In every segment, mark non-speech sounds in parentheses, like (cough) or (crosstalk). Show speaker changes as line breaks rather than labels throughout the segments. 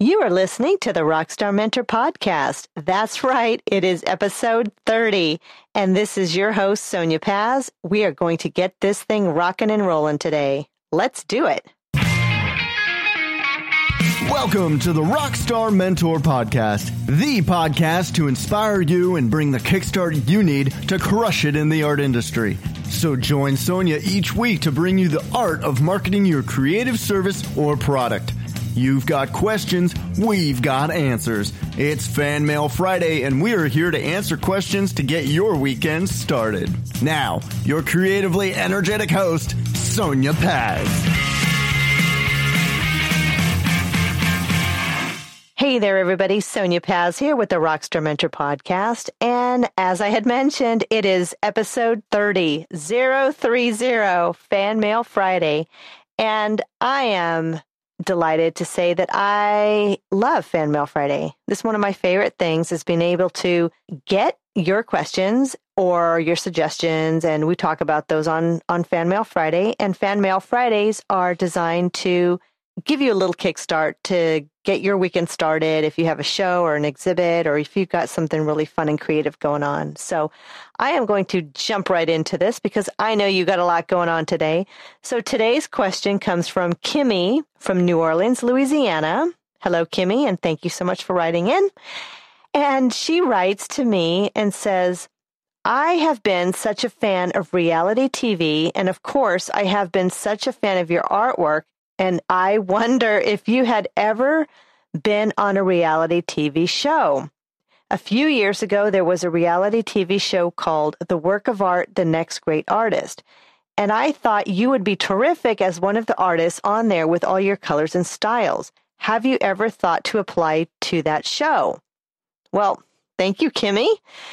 You are listening to the Rockstar Mentor Podcast. That's right, it is episode 30. And this is your host, Sonia Paz. We are going to get this thing rocking and rolling today. Let's do it.
Welcome to the Rockstar Mentor Podcast, the podcast to inspire you and bring the kickstart you need to crush it in the art industry. So join Sonia each week to bring you the art of marketing your creative service or product. You've got questions, we've got answers. It's Fan Mail Friday, and we are here to answer questions to get your weekend started. Now, your creatively energetic host, Sonia Paz.
Hey there, everybody. Sonia Paz here with the Rockstar Mentor Podcast. And as I had mentioned, it is episode 30, 030, Fan Mail Friday. And I am delighted to say that I love Fan Mail Friday. This is one of my favorite things is being able to get your questions or your suggestions and we talk about those on on Fan Mail Friday and Fan Mail Fridays are designed to give you a little kickstart to get your weekend started if you have a show or an exhibit or if you've got something really fun and creative going on. So I am going to jump right into this because I know you got a lot going on today. So today's question comes from Kimmy from New Orleans, Louisiana. Hello, Kimmy, and thank you so much for writing in. And she writes to me and says, I have been such a fan of reality TV, and of course, I have been such a fan of your artwork and I wonder if you had ever been on a reality TV show. A few years ago, there was a reality TV show called The Work of Art The Next Great Artist. And I thought you would be terrific as one of the artists on there with all your colors and styles. Have you ever thought to apply to that show? Well, thank you, Kimmy.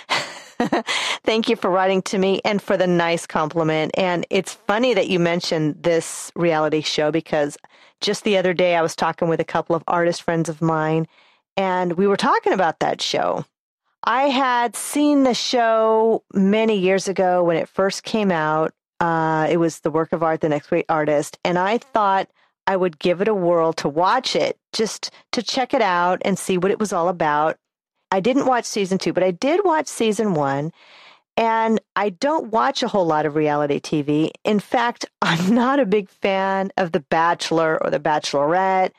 (laughs) (laughs) Thank you for writing to me and for the nice compliment. And it's funny that you mentioned this reality show because just the other day I was talking with a couple of artist friends of mine and we were talking about that show. I had seen the show many years ago when it first came out. Uh, it was the work of art, the next great artist. And I thought I would give it a whirl to watch it, just to check it out and see what it was all about. I didn't watch season two, but I did watch season one. And I don't watch a whole lot of reality TV. In fact, (laughs) I'm not a big fan of The Bachelor or The Bachelorette.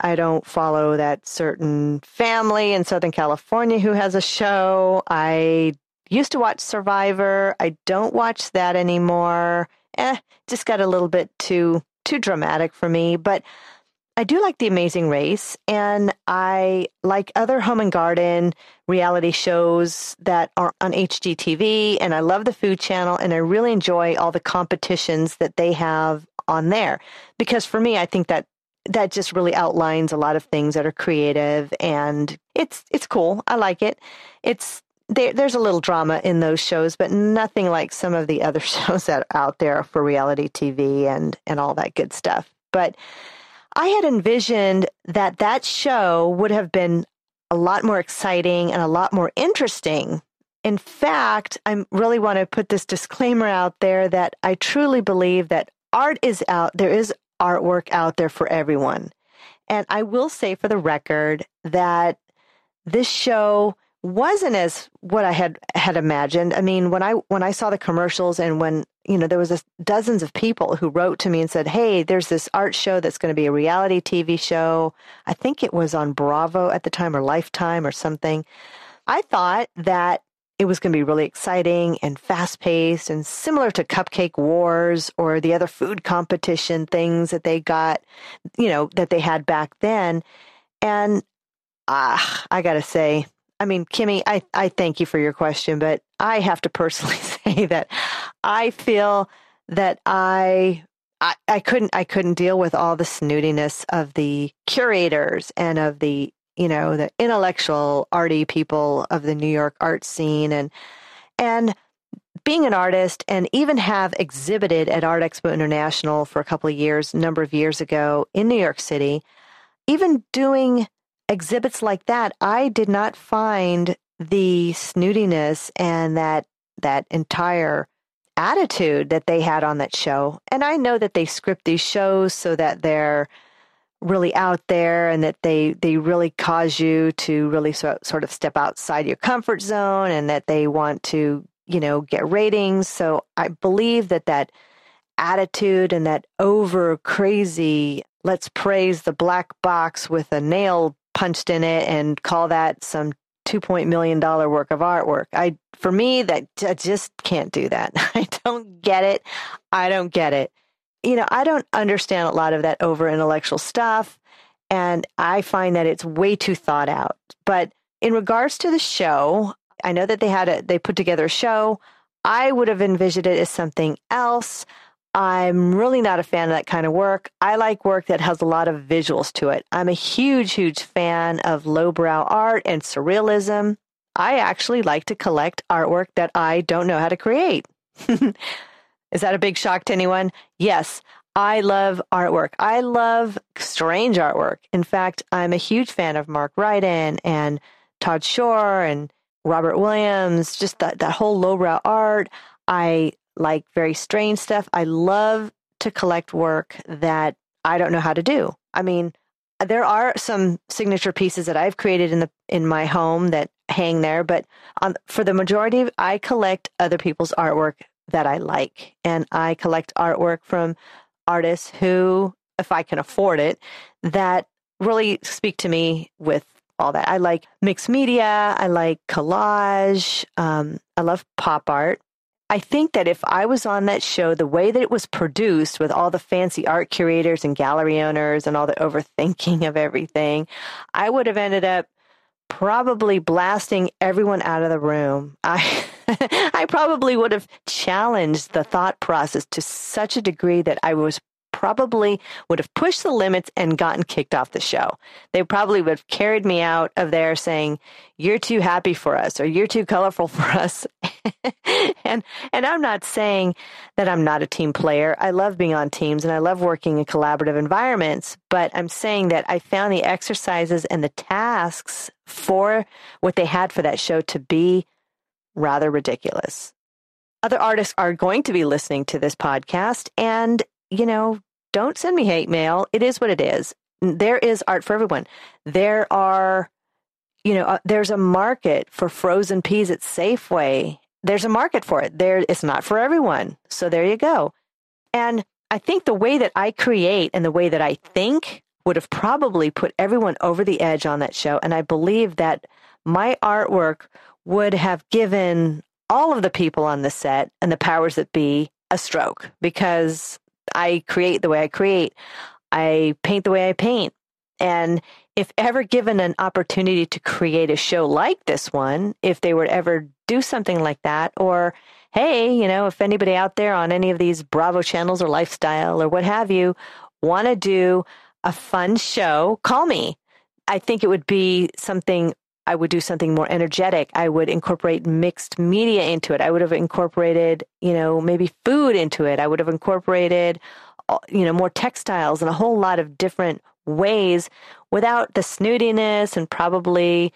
I don't follow that certain family in Southern California who has a show. I used to watch Survivor. I don't watch that anymore. Eh, just got a little bit too too dramatic for me. But I do like The Amazing Race, and I like other home and garden reality shows that are on HGTV, and I love the Food Channel, and I really enjoy all the competitions that they have on there. Because for me, I think that that just really outlines a lot of things that are creative, and it's it's cool. I like it. It's there, there's a little drama in those shows, but nothing like some of the other (laughs) shows that are out there for reality TV and and all that good stuff. But I had envisioned that that show would have been a lot more exciting and a lot more interesting. In fact, I really want to put this disclaimer out there that I truly believe that art is out, there is artwork out there for everyone. And I will say for the record that this show wasn't as what I had had imagined. I mean, when I when I saw the commercials and when you know there was a, dozens of people who wrote to me and said, "Hey, there's this art show that's going to be a reality TV show. I think it was on Bravo at the time or Lifetime or something." I thought that it was going to be really exciting and fast paced and similar to Cupcake Wars or the other food competition things that they got, you know, that they had back then. And ah, I got to say, I mean, Kimmy, I, I thank you for your question, but I have to personally (laughs) say that I feel that I, I I couldn't I couldn't deal with all the snootiness of the curators and of the you know the intellectual arty people of the New York art scene and and being an artist and even have exhibited at Art Expo International for a couple of years, a number of years ago in New York City, even doing exhibits like that, I did not find the snootiness and that that entire attitude that they had on that show. And I know that they script these shows so that they're really out there and that they they really cause you to really so, sort of step outside your comfort zone and that they want to you know get ratings so i believe that that attitude and that over crazy let's praise the black box with a nail punched in it and call that some two point million dollar work of artwork. I for me that I just can't do that. (laughs) I don't get it. I don't get it. You know, I don't understand a lot of that over intellectual stuff and I find that it's way too thought out. But in regards to the show, I know that they had a they put together a show. I would have envisioned it as something else. I'm really not a fan of that kind of work. I like work that has a lot of visuals to it. I'm a huge, huge fan of lowbrow art and surrealism. I actually like to collect artwork that I don't know how to create. (laughs) Is that a big shock to anyone? Yes, I love artwork. I love strange artwork. In fact, I'm a huge fan of Mark Ryden and Todd Schorr and Robert Williams, just that, that whole lowbrow art. I like very strange stuff. I love to collect work that I don't know how to do. I mean, there are some signature pieces that I've created in the in my home that hang there, but on, for the majority, I collect other people's artwork that I like, and I collect artwork from artists who, if I can afford it, that really speak to me with all that. I like mixed media. I like collage. Um, I love pop art. I think that if I was on that show, the way that it was produced with all the fancy art curators and gallery owners and all the overthinking of everything, I would have ended up probably blasting everyone out of the room. I (laughs) I probably would have challenged the thought process to such a degree that I was probably would have pushed the limits and gotten kicked off the show. They probably would have carried me out of there saying, "You're too happy for us," or "You're too colorful (laughs) for us." (laughs) and and I'm not saying that I'm not a team player. I love being on teams and I love working in collaborative environments, but I'm saying that I found the exercises and the tasks for what they had for that show to be rather ridiculous. Other artists are going to be listening to this podcast and you know, don't send me hate mail. It is what it is. There is art for everyone. There are, you know, uh, there's a market for frozen peas at Safeway. There's a market for it. There, it's not for everyone. So there you go. And I think the way that I create and the way that I think would have probably put everyone over the edge on that show. And I believe that my artwork would have given all of the people on the set and the powers that be a stroke because I create the way I create. I paint the way I paint. And if ever given an opportunity to create a show like this one, if they would ever do something like that, or hey, you know, if anybody out there on any of these Bravo channels or lifestyle or what have you want to do a fun show, call me. I think it would be something I would do something more energetic. I would incorporate mixed media into it. I would have incorporated, you know, maybe food into it. I would have incorporated, uh, you know, more textiles and a whole lot of different ways without the snootiness and probably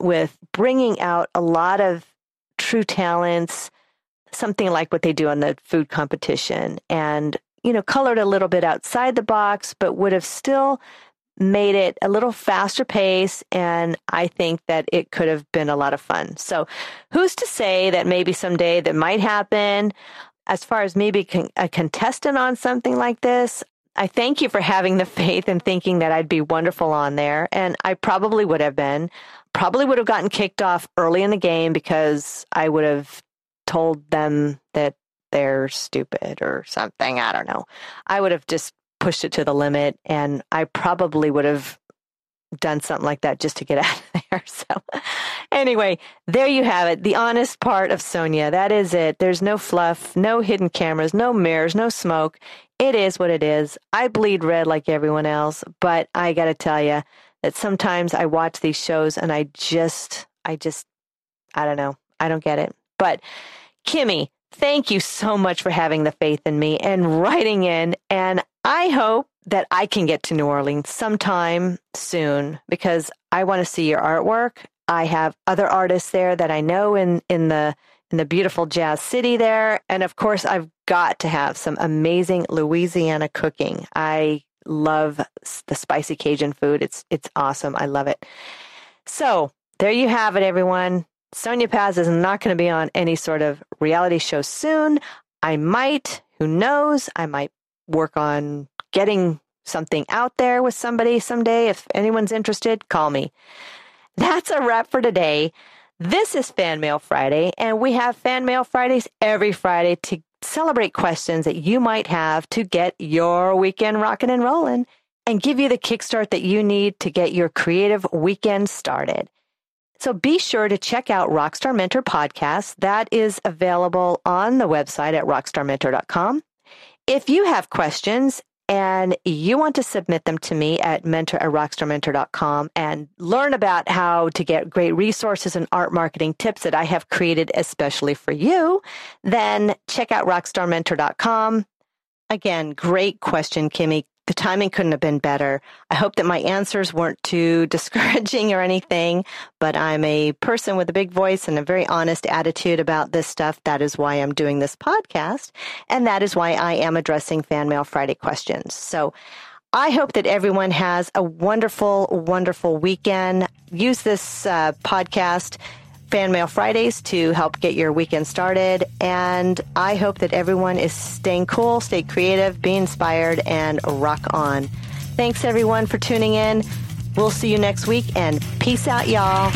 with bringing out a lot of true talents, something like what they do on the food competition and, you know, colored a little bit outside the box, but would have still made it a little faster pace and I think that it could have been a lot of fun. So who's to say that maybe someday that might happen as far as maybe a contestant on something like this? I thank you for having the (laughs) faith and thinking that I'd be wonderful on there. And I probably would have been. Probably would have gotten kicked off early in the game because I would have told them that they're stupid or something. I don't know. I would have just pushed it to the limit. And I probably would have done something like that just to get (laughs) out of there. So, anyway, there you have it. The honest part of Sonia. That is it. There's no fluff, no hidden cameras, no mirrors, no smoke. It is what it is. I bleed red like everyone else, but I got to tell you that sometimes I watch these shows and I just, I just, I don't know. I don't get it. But Kimmy, thank you so much for having the faith in me and writing in. And I hope that I can get to New Orleans sometime soon because I want to see your artwork. I have other artists there that I know in, in the in the beautiful jazz city there. And of course I've got to have some amazing Louisiana cooking. I love the spicy Cajun food. It's it's awesome. I love it. So there you have it, everyone. Sonia Paz is not going to be on any sort of reality show soon. I might, who knows? I might work on getting something out there with somebody someday. If anyone's interested, call me. That's a wrap for today. This is Fan Mail Friday, and we have Fan Mail Fridays every Friday to celebrate questions that you might have to get your weekend rocking and rolling and give you the kickstart that you need to get your creative weekend started. So be sure to check out Rockstar Mentor Podcast. That is available on the website at rockstarmentor.com. If you have questions and you want to submit them to me at mentor at rockstarmentor.com and learn about how to get great resources and art marketing tips that I have created especially for you, then check out rockstarmentor.com. Again, great question, Kimmy the timing couldn't have been better. I hope that my answers weren't too (laughs) discouraging or anything, but I'm a person with a big voice and a very honest attitude about this stuff. That is why I'm doing this podcast. And that is why I am addressing Fan Mail Friday questions. So I hope that everyone has a wonderful, wonderful weekend. Use this uh, podcast Fan Mail Fridays to help get your weekend started. And I hope that everyone is staying cool, stay creative, be inspired, and rock on. Thanks everyone for tuning in. We'll see you next week and peace out, y'all.